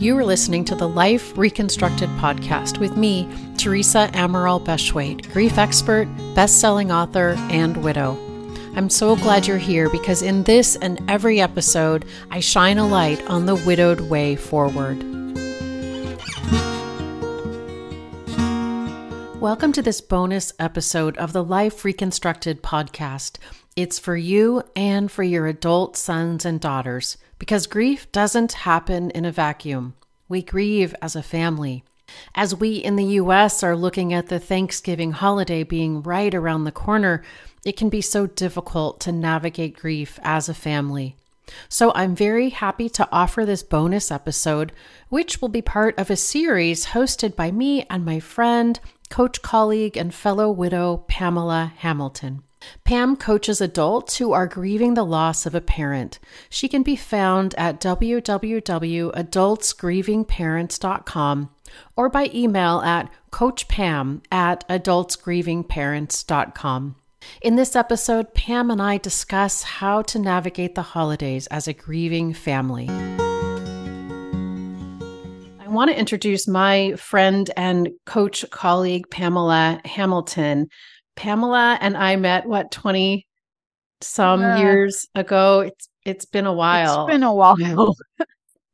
You are listening to the Life Reconstructed podcast with me, Teresa Amaral Bethwaite, grief expert, best selling author, and widow. I'm so glad you're here because in this and every episode, I shine a light on the widowed way forward. Welcome to this bonus episode of the Life Reconstructed podcast. It's for you and for your adult sons and daughters because grief doesn't happen in a vacuum. We grieve as a family. As we in the US are looking at the Thanksgiving holiday being right around the corner, it can be so difficult to navigate grief as a family. So I'm very happy to offer this bonus episode, which will be part of a series hosted by me and my friend, coach colleague, and fellow widow Pamela Hamilton. Pam coaches adults who are grieving the loss of a parent. She can be found at www.adultsgrievingparents.com or by email at coachpam at adultsgrievingparents.com. In this episode, Pam and I discuss how to navigate the holidays as a grieving family. I want to introduce my friend and coach colleague, Pamela Hamilton. Pamela and I met what 20 some yeah. years ago. It's it's been a while. It's been a while.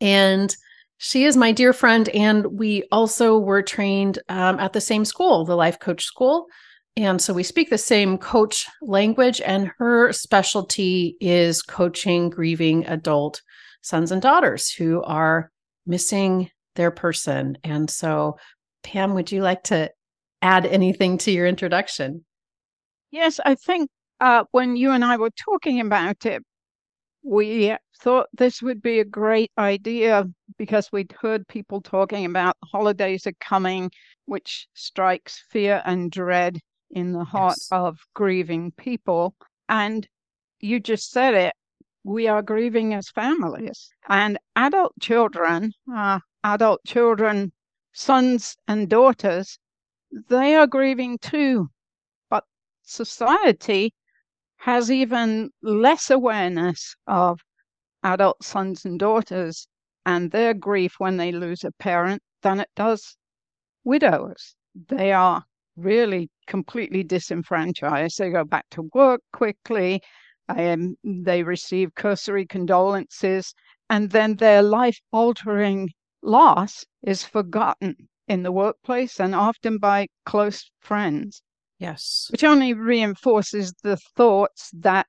and she is my dear friend and we also were trained um, at the same school, the Life Coach School. And so we speak the same coach language and her specialty is coaching grieving adult sons and daughters who are missing their person. And so Pam, would you like to add anything to your introduction? Yes, I think uh, when you and I were talking about it, we thought this would be a great idea because we'd heard people talking about holidays are coming, which strikes fear and dread in the heart yes. of grieving people. And you just said it. We are grieving as families and adult children, uh, adult children, sons and daughters, they are grieving too society has even less awareness of adult sons and daughters and their grief when they lose a parent than it does widows. They are really completely disenfranchised. They go back to work quickly, um, they receive cursory condolences, and then their life altering loss is forgotten in the workplace and often by close friends. Yes. Which only reinforces the thoughts that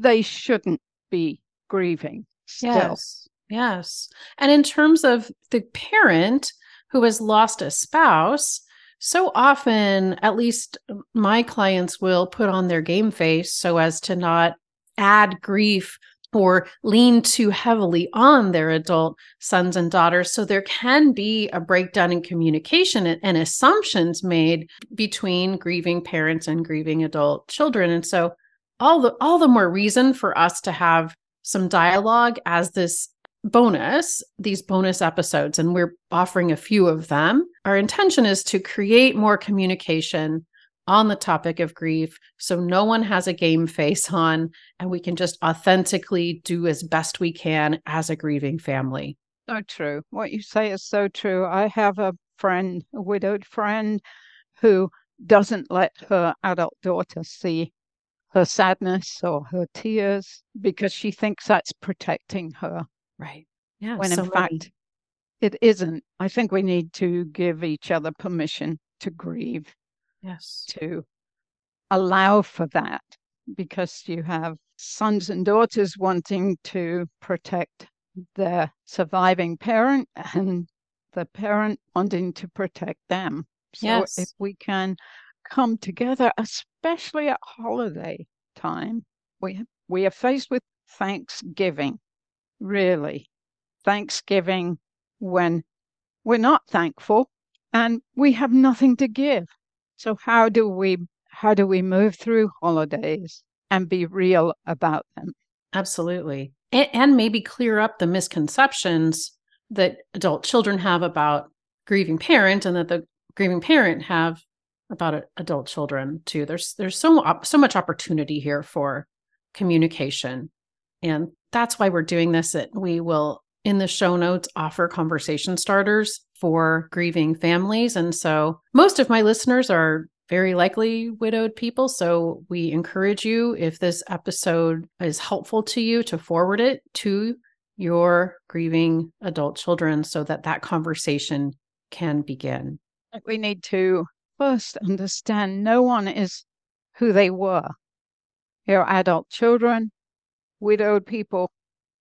they shouldn't be grieving. Still. Yes. Yes. And in terms of the parent who has lost a spouse, so often, at least my clients will put on their game face so as to not add grief or lean too heavily on their adult sons and daughters. So there can be a breakdown in communication and, assumptions made between grieving parents and grieving adult children. And so all the all the more reason for us to have some dialogue as this bonus, these bonus episodes, and we're offering a few of them. Our intention is to create more communication on the topic of grief so no one has a game face on and we can just authentically do as best we can as a grieving family. So true. What you say is so true. I have a friend, a widowed friend, who doesn't let her adult daughter see her sadness or her tears because she thinks that's protecting her. Right. Yeah. When so in fact, it isn't. I think we need to give each other permission to grieve Yes. To allow for that because you have sons and daughters wanting to protect their surviving parent and the parent wanting to protect them. So yes. if we can come together, especially at holiday time, we we are faced with Thanksgiving, really. Thanksgiving when we're not thankful and we have nothing to give. So how do we how do we move through holidays and be real about them? Absolutely. And, and maybe clear up the misconceptions that adult children have about grieving parent and that the grieving parent have about adult children too. There's there's so so much opportunity here for communication. And that's why we're doing this. That we will in the show notes offer conversation starters for grieving families. And so most of my listeners are very likely widowed people. So we encourage you, if this episode is helpful to you, to forward it to your grieving adult children so that that conversation can begin. We need to first understand no one is who they were. Your adult children, widowed people.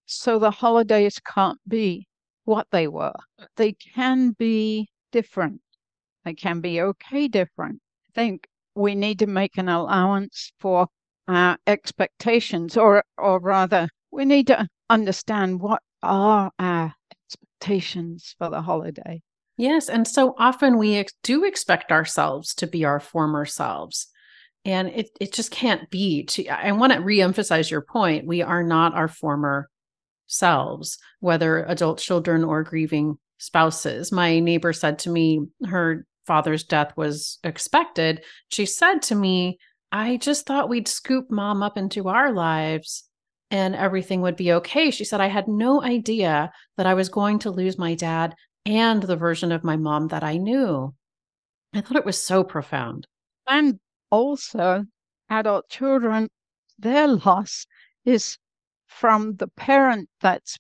So the holidays can't be what they were. They can be different. They can be okay different. I think we need to make an allowance for our expectations, or or rather, we need to understand what are our expectations for the holiday. Yes. And so often we ex- do expect ourselves to be our former selves. And it, it just can't be. To, I want to reemphasize your point. We are not our former selves, whether adult children or grieving spouses. My neighbor said to me, her father's death was expected. She said to me, I just thought we'd scoop mom up into our lives and everything would be okay. She said, I had no idea that I was going to lose my dad and the version of my mom that I knew. I thought it was so profound. And also, adult children, their loss is from the parent that's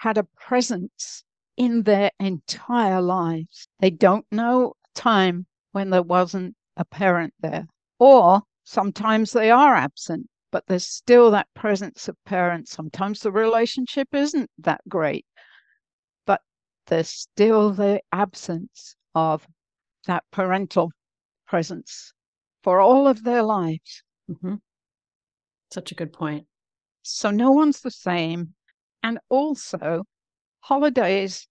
had a presence in their entire lives. They don't know a time when there wasn't a parent there. Or sometimes they are absent, but there's still that presence of parents. Sometimes the relationship isn't that great, but there's still the absence of that parental presence for all of their lives. Mm-hmm. Such a good point. So no one's the same. And also, holidays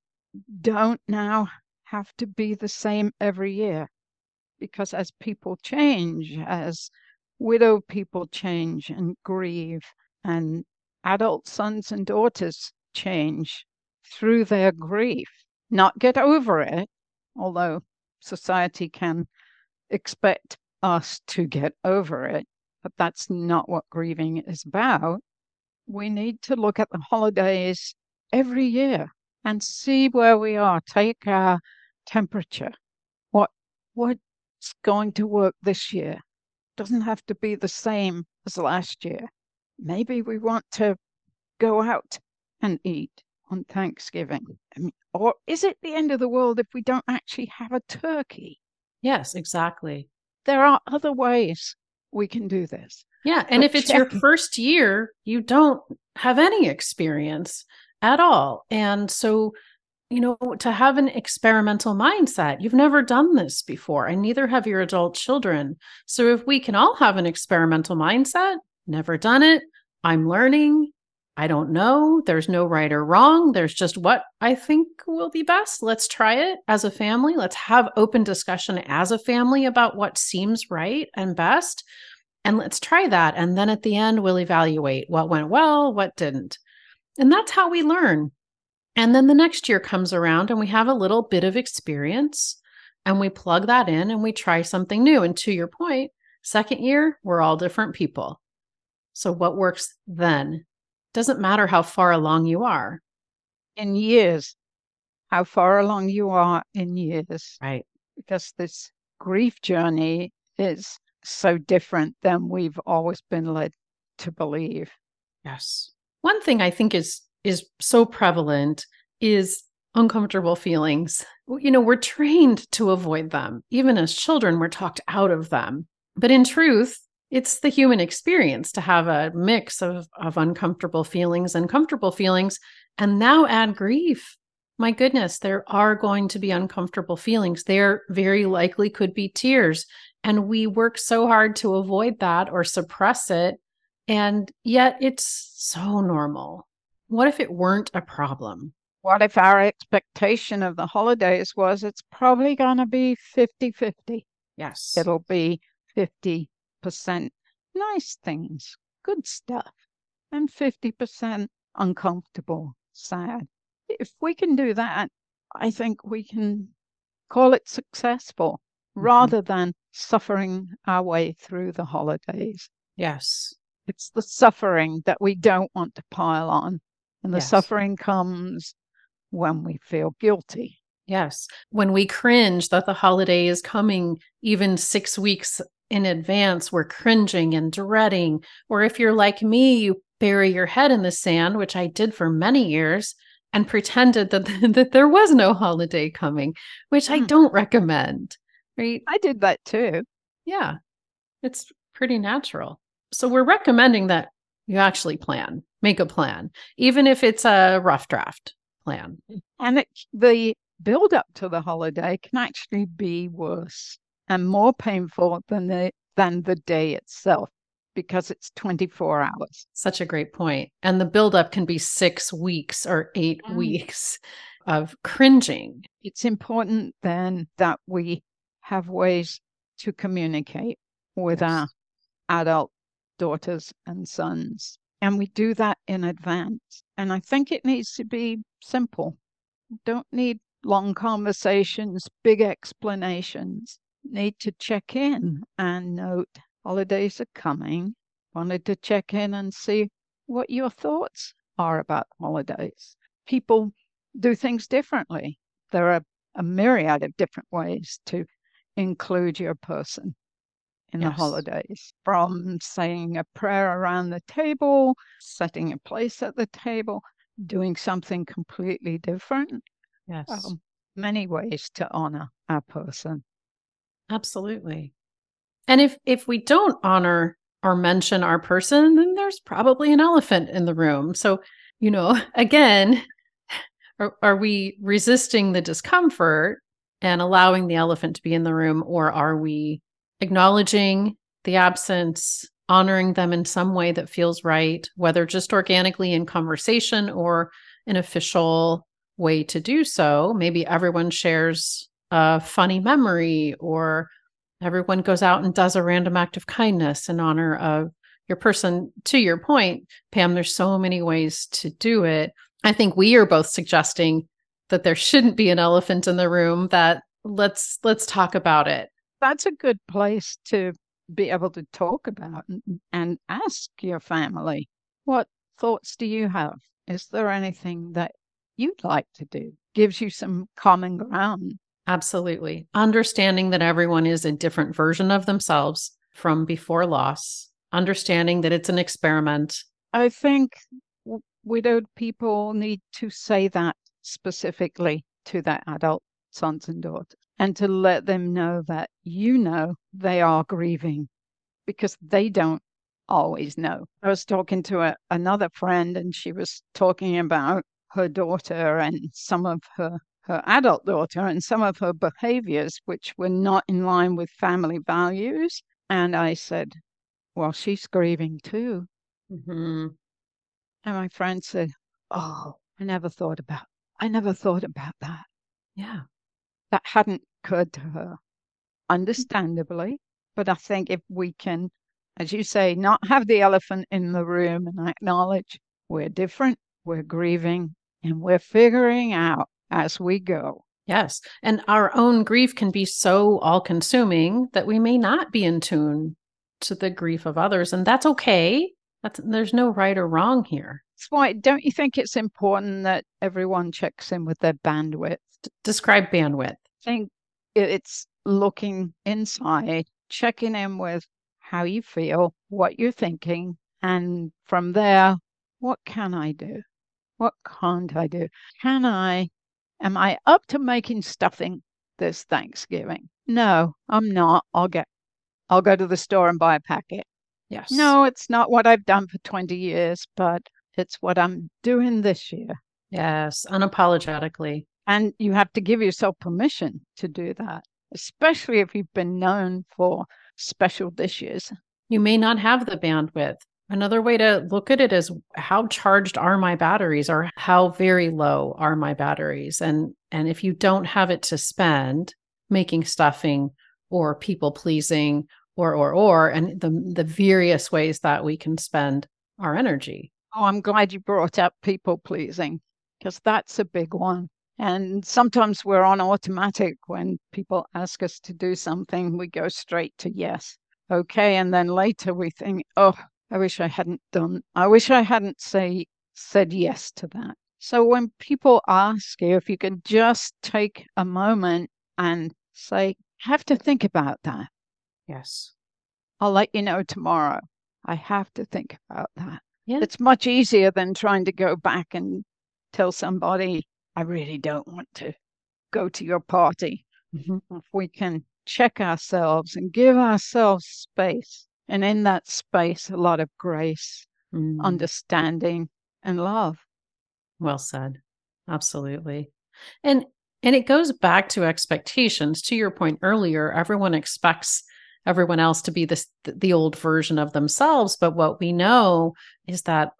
don't now have to be the same every year because as people change, as widow people change and grieve, and adult sons and daughters change through their grief, not get over it, although society can expect us to get over it, but that's not what grieving is about we need to look at the holidays every year and see where we are. Take our temperature. What what's going to work this year? Doesn't have to be the same as last year. Maybe we want to go out and eat on Thanksgiving. I mean, or is it the end of the world if we don't actually have a turkey? Yes, exactly. There are other ways we can do this. Yeah. And if it's your first year, you don't have any experience at all. And so, you know, to have an experimental mindset, you've never done this before, and neither have your adult children. So, if we can all have an experimental mindset, never done it, I'm learning, I don't know, there's no right or wrong, there's just what I think will be best. Let's try it as a family. Let's have open discussion as a family about what seems right and best and let's try that. And then at the end, we'll evaluate what went well, what didn't. And that's how we learn. And then the next year comes around and we have a little bit of experience and we plug that in and we try something new. And to your point, second year, we're all different people. So what works then? Doesn't matter how far along you are. In years, how far along you are in years. Right. Because this grief journey is so different than we've always been led to believe. Yes. One thing I think is is so prevalent is uncomfortable feelings. You know, we're trained to avoid them. Even as children, we're talked out of them. But in truth, it's the human experience to have a mix of, of uncomfortable feelings and comfortable feelings, and now add grief. My goodness, there are going to be uncomfortable feelings. There very likely could be tears. And we work so hard to avoid that or suppress it. And yet it's so normal. What if it weren't a problem? What if our expectation of the holidays was it's probably going to be 50 50? Yes. It'll be 50% nice things, good stuff, and 50% uncomfortable, sad. If we can do that, I think we can call it successful mm-hmm. rather than suffering our way through the holidays. Yes. It's the suffering that we don't want to pile on. And the yes. suffering comes when we feel guilty. Yes. When we cringe that the holiday is coming even six weeks in advance, we're cringing and dreading. Or if you're like me, you bury your head in the sand, which I did for many years, and pretended that, that there was no holiday coming, which. I hmm. don't recommend. Right. I did that too. Yeah. It's pretty natural. So we're recommending that you actually plan, make a plan, even if it's a rough draft plan. And it, the build up to the holiday can actually be worse and more painful than the than the day itself because it's 24 hours. Such a great point. And the buildup can be six weeks or eight mm. weeks of cringing. It's important then that we have ways to communicate with yes. our adult daughters and sons. And we do that in advance. And I think it needs to be simple. Don't need long conversations, big explanations. Need to check in and note holidays are coming. Wanted to check in and see what your thoughts are about holidays. People do things differently. There are a myriad of different ways to include your person in yes. the holidays from saying a prayer around the table, setting a place at the table, doing something completely different. Yes. Um, many ways to honor our person. Absolutely. And if if we don't honor or mention our person, then there's probably an elephant in the room. So, you know, again, are, are we resisting the discomfort and allowing the elephant to be in the room, or are we acknowledging the absence, honoring them in some way that feels right, whether just organically in conversation or an official way to do so? Maybe everyone shares a funny memory or everyone goes out and does a random act of kindness in honor of your person to your point pam there's so many ways to do it i think we are both suggesting that there shouldn't be an elephant in the room that let's let's talk about it. That's a good place to be able to talk about and, and ask your family what thoughts do you have? Is there anything that you'd like to do? Gives you some common ground. Absolutely. Understanding that everyone is a different version of themselves from before loss. Understanding that it's an experiment. I think widowed people need to say that specifically to their adult sons and daughters and to let them know that you know they are grieving because they don't always know. I was talking to a, another friend and she was talking about her daughter and some of her her adult daughter and some of her behaviors which were not in line with family values and I said, "Well, she's grieving too." Mm-hmm. And my friend said, "Oh, I never thought about I never thought about that." Yeah. That hadn't occurred to her, mm. understandably. But I think if we can, as you say, not have the elephant in the room and acknowledge we're different, we're grieving, and we're figuring out as we go. Yes. And our own grief can be so all consuming that we may not be in tune to the grief of others. And that's okay. That's, there's no right or wrong here. That's why, don't you think it's important that everyone checks in with their bandwidth? D- describe bandwidth. I think it's looking inside, checking in with how you feel, what you're thinking, and from there, what can I do? What can't I do? Can I, am I up to making stuffing this Thanksgiving? No, I'm not. I'll get, I'll go to the store and buy a packet. Yes. No, it's not what I've done for 20 years, but it's what I'm doing this year. Yes, unapologetically. And you have to give yourself permission to do that, especially if you've been known for special dishes. You may not have the bandwidth. Another way to look at it is how charged are my batteries or how very low are my batteries? And and if you don't have it to spend making stuffing or people pleasing or or or and the the various ways that we can spend our energy. Oh, I'm glad you brought up people pleasing because that's a big one. And sometimes we're on automatic when people ask us to do something, we go straight to yes. Okay. And then later we think, oh, I wish I hadn't done, I wish I hadn't say, said yes to that. So when people ask you if you can just take a moment and say, have to think about that. Yes. I'll let you know tomorrow. I have to think about that. Yeah. It's much easier than trying to go back and tell somebody, I really don't want to go to your party. Mm-hmm. If we can check ourselves and give ourselves space, and in that space, a lot of grace, Mm. understanding, and love. Well said. Absolutely. And and it goes back to expectations. To your point earlier, everyone expects everyone else to be this the old version of themselves, but what we know is that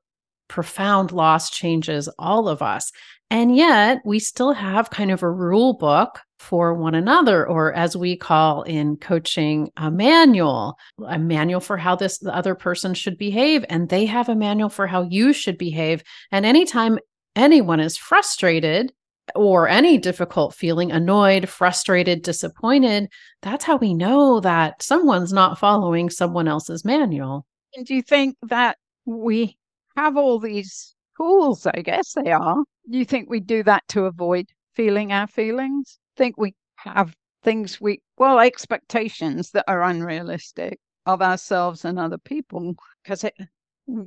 profound loss changes all of us. And yet, we still have kind of a rule book for one another, or as we call in coaching, a manual, a manual for how this the other person should behave. And they have a manual for how you should behave. And anytime anyone is frustrated or any difficult feeling, annoyed, frustrated, disappointed, that's how we know that someone's not following someone else's manual. And do you think that we have all these tools? I guess they are. Do you think we do that to avoid feeling our feelings? Think we have things we, well, expectations that are unrealistic of ourselves and other people, because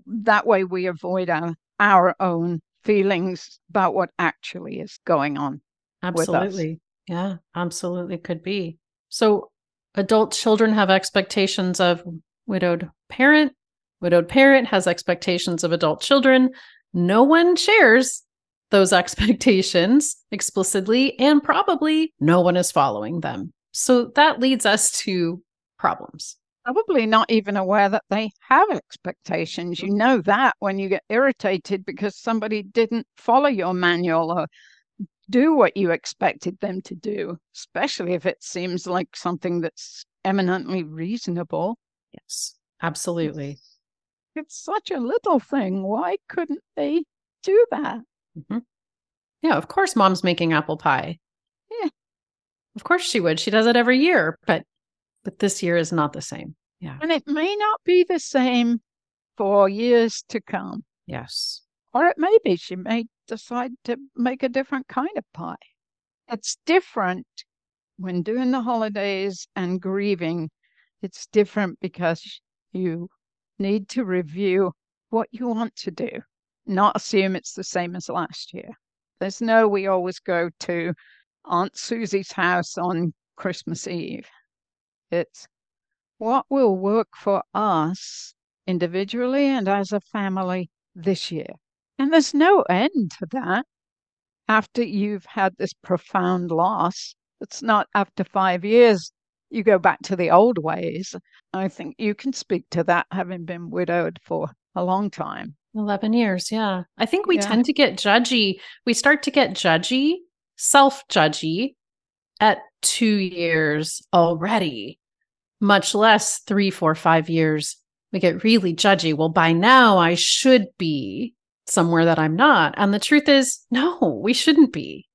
that way we avoid our, our own feelings about what actually is going on. Absolutely. Yeah, absolutely could be. So adult children have expectations of widowed parent. Widowed parent has expectations of adult children. No one shares those expectations explicitly, and probably no one is following them. So that leads us to problems. Probably not even aware that they have expectations. You know that when you get irritated because somebody didn't follow your manual or do what you expected them to do, especially if it seems like something that's eminently reasonable. Yes, absolutely. It's such a little thing. Why couldn't they do that? Mm-hmm. Yeah, of course, mom's making apple pie. Yeah. Of course she would. She does it every year, but but this year is not the same. Yeah. And it may not be the same for years to come. Yes. Or it may be she may decide to make a different kind of pie. It's different when doing the holidays and grieving. It's different because you need to review what you want to do, not assume it's the same as last year. There's no, we always go to Aunt Susie's house on Christmas Eve. It's what will work for us individually and as a family this year. And there's no end to that after you've had this profound loss. It's not after five years you go back to the old ways. I think you can speak to that having been widowed for a long time. 11 years. Yeah. I think we Yeah. tend to get judgy. We start to get judgy, self judgy at two years already, much less three, four, five years. We get really judgy. Well, by now I should be somewhere that I'm not. And the truth is, no, we shouldn't be.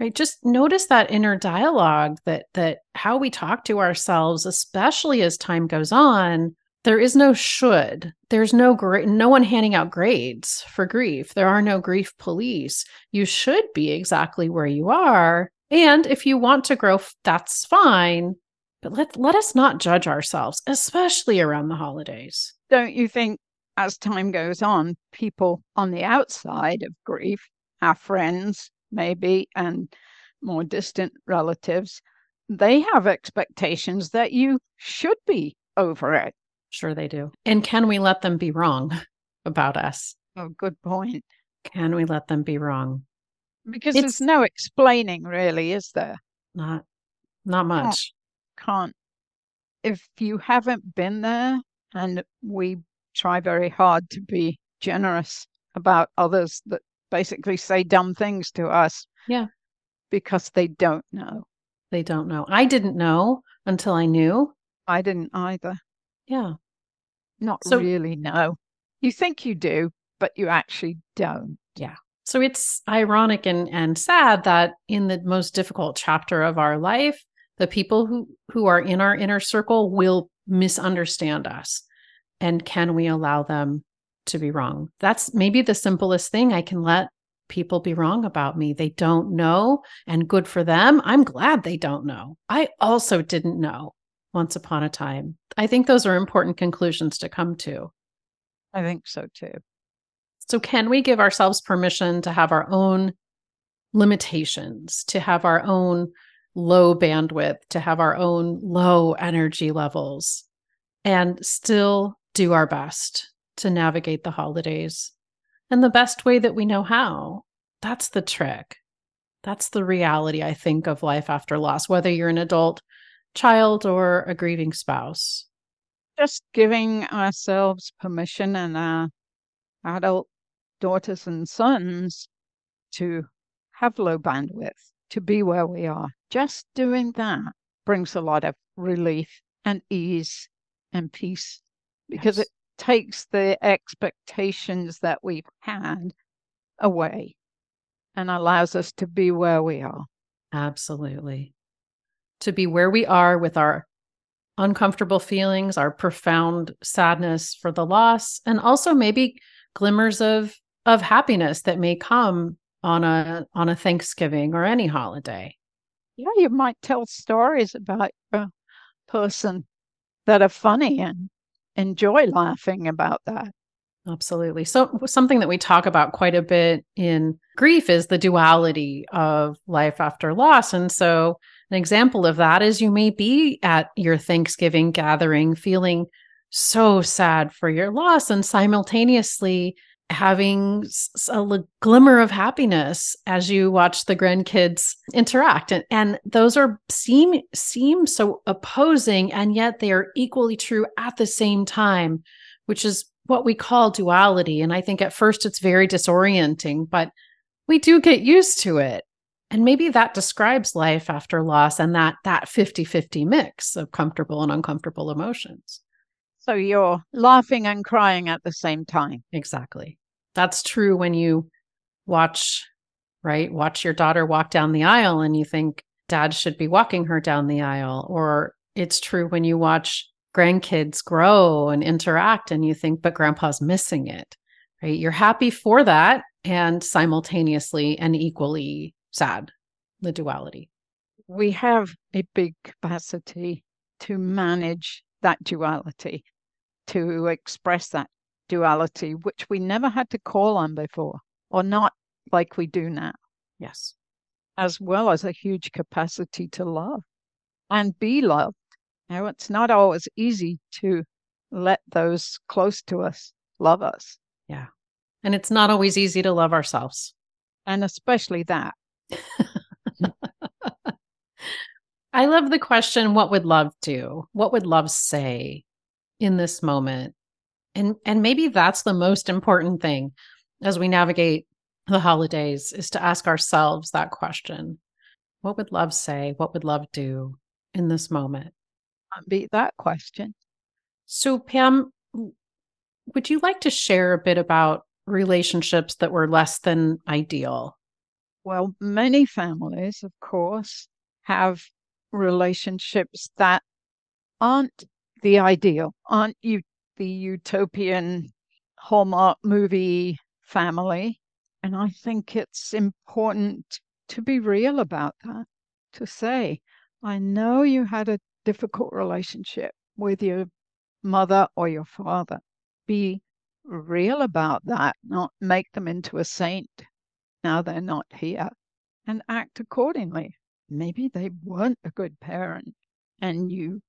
Right. Just notice that inner dialogue that that how we talk to ourselves, especially as time goes on, there is no should there's no grade no one handing out grades for grief there are no grief police you should be exactly where you are and if you want to grow that's fine but let let us not judge ourselves especially around the holidays Don't you think as time goes on, people on the outside of grief, our friends maybe, and more distant relatives, they have expectations that you should be over it. sure they do and can we let them be wrong about us Oh, good point. can we let them be wrong Because It's- there's no explaining really, is there? not not much Can't. If you haven't been there, and we try very hard to be generous about others that basically say dumb things to us. Yeah. Because they don't know. they don't know i didn't know until i knew I didn't either. yeah Not So- really know. You think you do, but you actually don't. Yeah. So it's ironic and, and sad that in the most difficult chapter of our life, the people who, who are in our inner circle will misunderstand us. And can we allow them to be wrong? That's maybe the simplest thing. I can let people be wrong about me. They don't know, and good for them. I'm glad they don't know. I also didn't know once upon a time. I think those are important conclusions to come to. I think so too. So, can we give ourselves permission to have our own limitations, to have our own low bandwidth, to have our own low energy levels, and still do our best to navigate the holidays and the best way that we know how? That's the trick. That's the reality, I think, of life after loss, whether you're an adult child or a grieving spouse. Just giving ourselves permission and our adult daughters and sons to have low bandwidth, to be where we are. Just doing that brings a lot of relief and ease and peace because yes. it takes the expectations that we've had away and allows us to be where we are. Absolutely. To be where we are with our uncomfortable feelings, our profound sadness for the loss, and also maybe glimmers of of happiness that may come on a on a Thanksgiving or any holiday. Yeah, you might tell stories about a person that are funny and enjoy laughing about that. Absolutely. So, something that we talk about quite a bit in grief is the duality of life after loss. And so, an example of that is you may be at your Thanksgiving gathering feeling so sad for your loss and simultaneously having a glimmer of happiness as you watch the grandkids interact. And, and those are seem seem so opposing and yet they are equally true at the same time which is what we call duality. And i think at first it's very disorienting but we do get used to it. And maybe that describes life after loss and that that 50-50 mix of comfortable and uncomfortable emotions. So you're laughing and crying at the same time. Exactly that's true when you watch, right? Watch your daughter walk down the aisle and you think dad should be walking her down the aisle. Or it's true when you watch grandkids grow and interact and you think, but grandpa's missing it, right? You're happy for that and simultaneously and equally sad, the duality. We have a big capacity to manage that duality, to express that duality, which we never had to call on before, or not like we do now. Yes. As well as a huge capacity to love and be loved. Now, it's not always easy to let those close to us love us. Yeah. And it's not always easy to love ourselves. And especially that. I love the question what would love do? What would love say in this moment? And and maybe that's the most important thing as we navigate the holidays is to ask ourselves that question. What would love say? What would love do in this moment? Beat that question. So pam would you like to share a bit about relationships that were less than ideal? Well many families of course have relationships that aren't the ideal aren't you the utopian Hallmark movie family. And I think it's important to be real about that, to say, I know you had a difficult relationship with your mother or your father. Be real about that, not make them into a saint now they're not here, and act accordingly. Maybe they weren't a good parent and you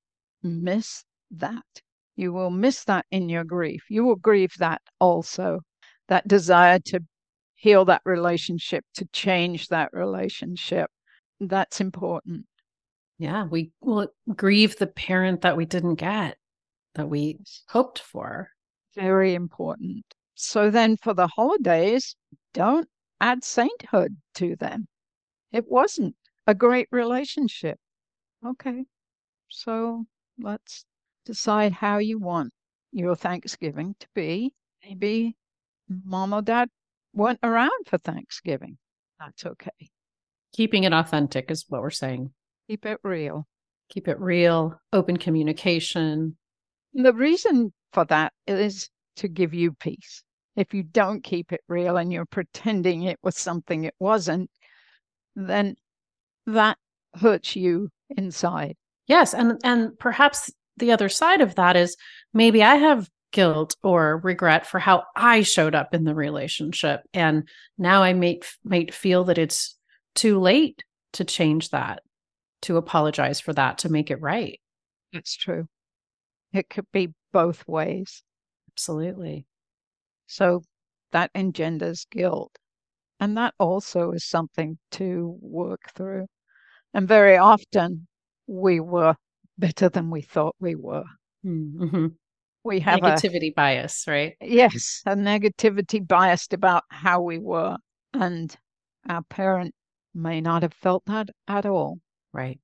miss that. You will miss that in your grief. You will grieve that also, that desire to heal that relationship, to change that relationship. That's important. Yeah, we will grieve the parent that we didn't get, that we hoped for. Very important. So then for the holidays, don't add sainthood to them. It wasn't a great relationship. Okay. So let's decide how you want your Thanksgiving to be. Maybe mom or dad weren't around for Thanksgiving. That's okay. Keeping it authentic is what we're saying. Keep it real. Keep it real, open communication. The reason for that is to give you peace. if you don't keep it real and you're pretending it was something it wasn't, then that hurts you inside. Yes, and and perhaps the other side of that is maybe I have guilt or regret for how I showed up in the relationship and now I might might feel that it's too late to change that, to apologize for that, to make it right. That's true. It could be both ways. Absolutely. So that engenders guilt. And that also is something to work through. And very often we were better than we thought we were. Mm-hmm. We have negativity a, bias, right? Yes, a negativity bias about how we were. And our parent may not have felt that at all. Right.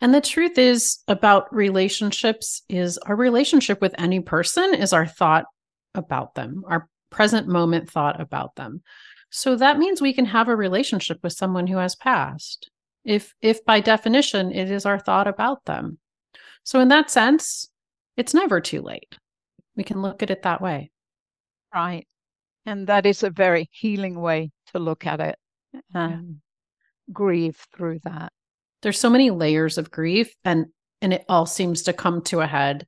And the truth is about relationships is our relationship with any person is our thought about them, our present moment thought about them. So that means we can have a relationship with someone who has passed. If if by definition it is our thought about them. So in that sense, it's never too late. We can look at it that way. Right. And that is a very healing way to look at it and yeah. grieve through that there's so many layers of grief and and it all seems to come to a head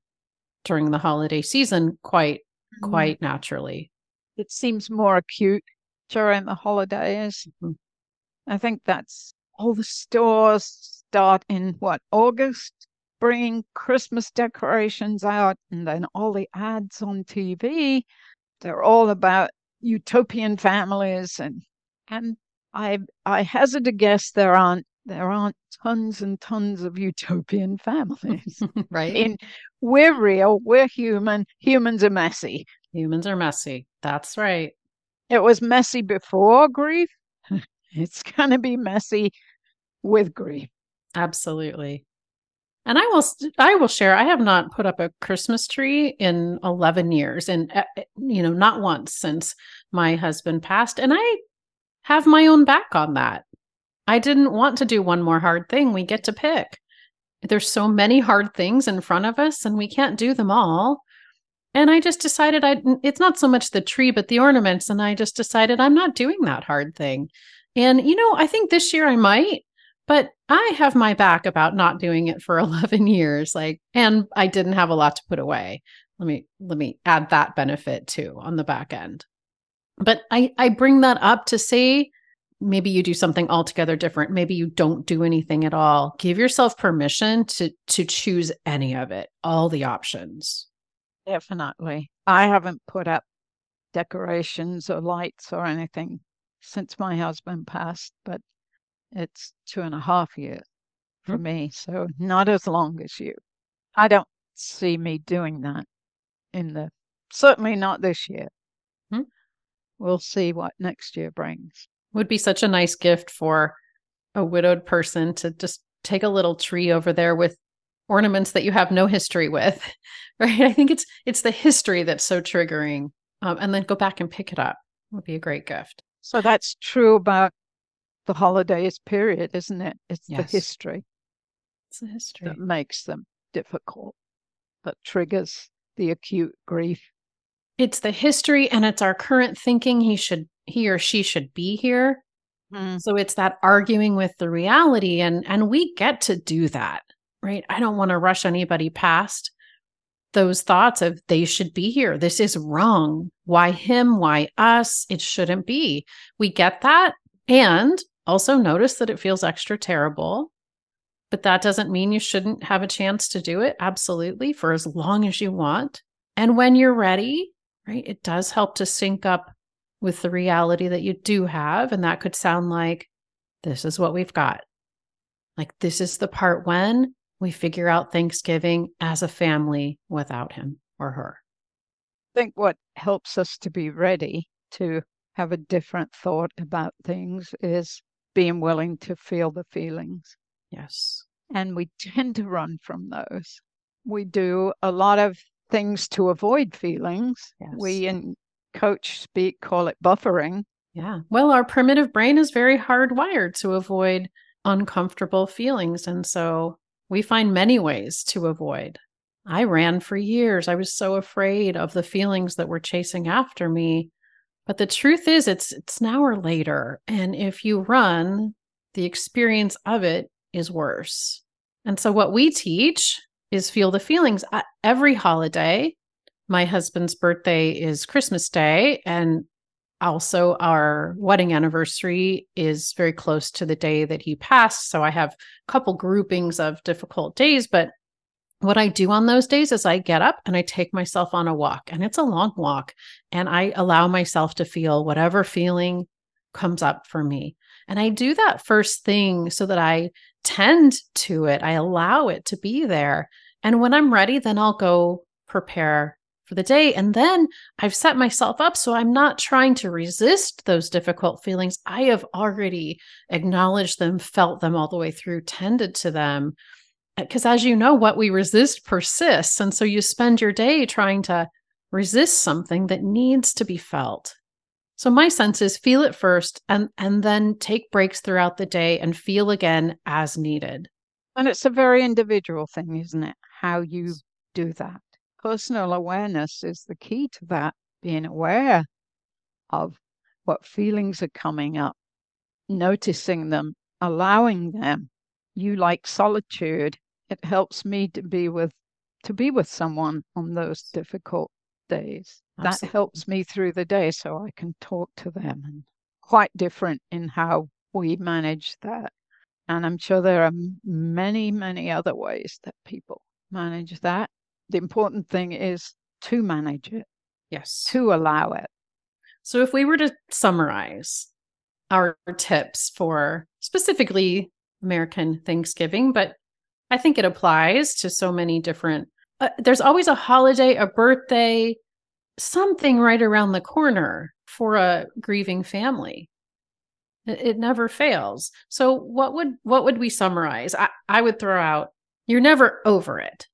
during the holiday season quite mm-hmm. quite naturally it seems more acute during the holidays mm-hmm. i think that's all the stores start in what august bringing christmas decorations out and then all the ads on tv they're all about utopian families and and i i hazard to guess there aren't there aren't tons and tons of utopian families. right. In we're real, we're human, humans are messy. Humans are messy. That's right. It was messy before grief. it's going to be messy with grief. Absolutely. And I will I will share I have not put up a Christmas tree in 11 years and uh, you know not once since my husband passed and I have my own back on that. I didn't want to do one more hard thing. We get to pick. There's so many hard things in front of us and we can't do them all. And I just decided I it's not so much the tree but the ornaments and I just decided I'm not doing that hard thing. And you know, I think this year I might, but I have my back about not doing it for 11 years like and I didn't have a lot to put away. Let me let me add that benefit too on the back end. But I I bring that up to say maybe you do something altogether different maybe you don't do anything at all give yourself permission to to choose any of it all the options definitely i haven't put up decorations or lights or anything since my husband passed but it's two and a half years for mm-hmm. me so not as long as you. I don't see me doing that in the certainly not this year. Mm-hmm. we'll see what next year brings. Would be such a nice gift for a widowed person to just take a little tree over there with ornaments that you have no history with right? I think it's it's the history that's so triggering um, and then go back and pick it up would be a great gift. So that's true about the holidays period isn't it it's yes. the history it's the history that makes them difficult that triggers the acute grief it's the history and it's our current thinking he should he or she should be here. Mm. So it's that arguing with the reality and and we get to do that, right? I don't want to rush anybody past those thoughts of they should be here. This is wrong. Why him? Why us? It shouldn't be. We get that and also notice that it feels extra terrible. But that doesn't mean you shouldn't have a chance to do it. Absolutely, for as long as you want. And when you're ready, right, it does help to sync up with the reality that you do have. And that could sound like this is what we've got. Like, this is the part when we figure out Thanksgiving as a family without him or her. I think what helps us to be ready to have a different thought about things is being willing to feel the feelings. Yes. And we tend to run from those. We do a lot of things to avoid feelings. Yes. We in coach speak call it buffering. Yeah. Well, our primitive brain is very hardwired to avoid uncomfortable feelings. And so we find many ways to avoid. I ran for years. I was so afraid of the feelings that were chasing after me. But the truth is it's it's an hour later and if you run, the experience of it is worse. And so what we teach is feel the feelings uh, every holiday. My husband's birthday is Christmas Day and also our wedding anniversary is very close to the day that he passed so i have a couple groupings of difficult days but what I do on those days is I get up and I take myself on a walk, and it's a long walk, and I allow myself to feel whatever feeling comes up for me. And I do that first thing so that I tend to it, I allow it to be there. And when I'm ready, then I'll go prepare for the day. And then I've set myself up so I'm not trying to resist those difficult feelings. I have already acknowledged them, felt them all the way through, tended to them Uh, because as you know what we resist persists and so you spend your day trying to resist something that needs to be felt. So my sense is feel it first and and then take breaks throughout the day and feel again as needed. And it's a very individual thing isn't it? How you do that. Personal awareness is the key to that being aware of what feelings are coming up noticing them allowing them. You like solitude it helps me to be with to be with someone on those difficult days. Absolutely. That helps me through the day so I can talk to them and quite different in how we manage that. And I'm sure there are many, many other ways that people manage that. The important thing is to manage it. Yes. To allow it. So if we were to summarize our tips for specifically American Thanksgiving, but I think it applies to so many different. Uh, there's always a holiday, a birthday, something right around the corner for a grieving family. It, it never fails. So what would what would we summarize? I, I would throw out you're never over it.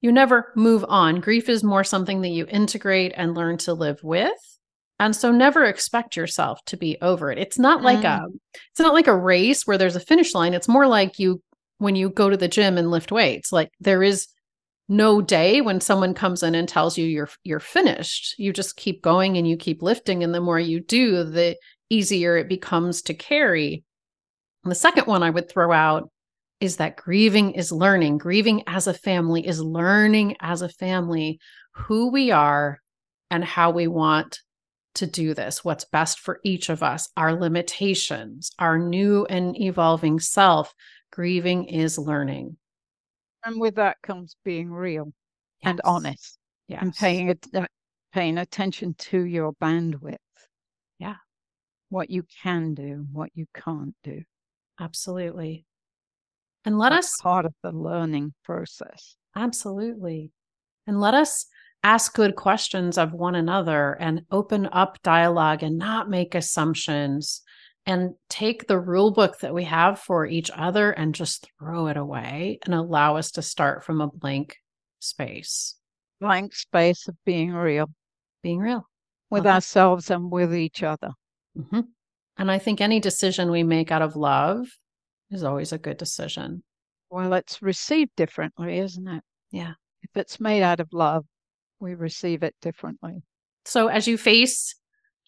You never move on. Grief is more something that you integrate and learn to live with. And so never expect yourself to be over it. It's not like mm. a it's not like a race where there's a finish line. It's more like you when you go to the gym and lift weights. Like there is no day when someone comes in and tells you you're you're finished. You just keep going and you keep lifting and the more you do, the easier it becomes to carry. And the second one I would throw out is that grieving is learning. Grieving as a family is learning as a family who we are and how we want to do this, what's best for each of us, our limitations, our new and evolving self, Grieving is learning. And with that comes being real yes. and honest yes. and paying, uh, paying attention to your bandwidth. Yeah. What you can do, what you can't do. Absolutely. And let That's us part of the learning process. Absolutely. And let us ask good questions of one another and open up dialogue and not make assumptions and take the rule book that we have for each other and just throw it away and allow us to start from a blank space. Blank space of being real. Being real with okay. ourselves and with each other. Mm-hmm. And I think any decision we make out of love is always a good decision. Well, it's received differently, isn't it? Yeah. If it's made out of love, we receive it differently. So as you face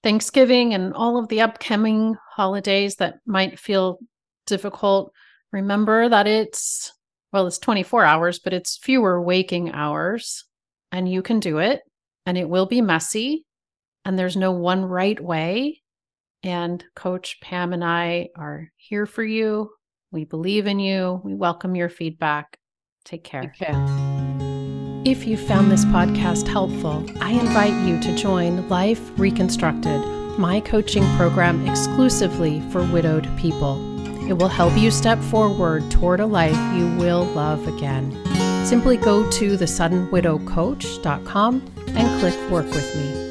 Thanksgiving and all of the upcoming holidays that might feel difficult, remember that it's, well, it's 24 hours, but it's fewer waking hours, and you can do it, and it will be messy, and there's no one right way. And Coach Pam and I are here for you. We believe in you. We welcome your feedback. Take care. Take care. If you found this podcast helpful, I invite you to join Life Reconstructed, my coaching program exclusively for widowed people. It will help you step forward toward a life you will love again. Simply go to thesuddenwidowcoach.com and click Work with Me.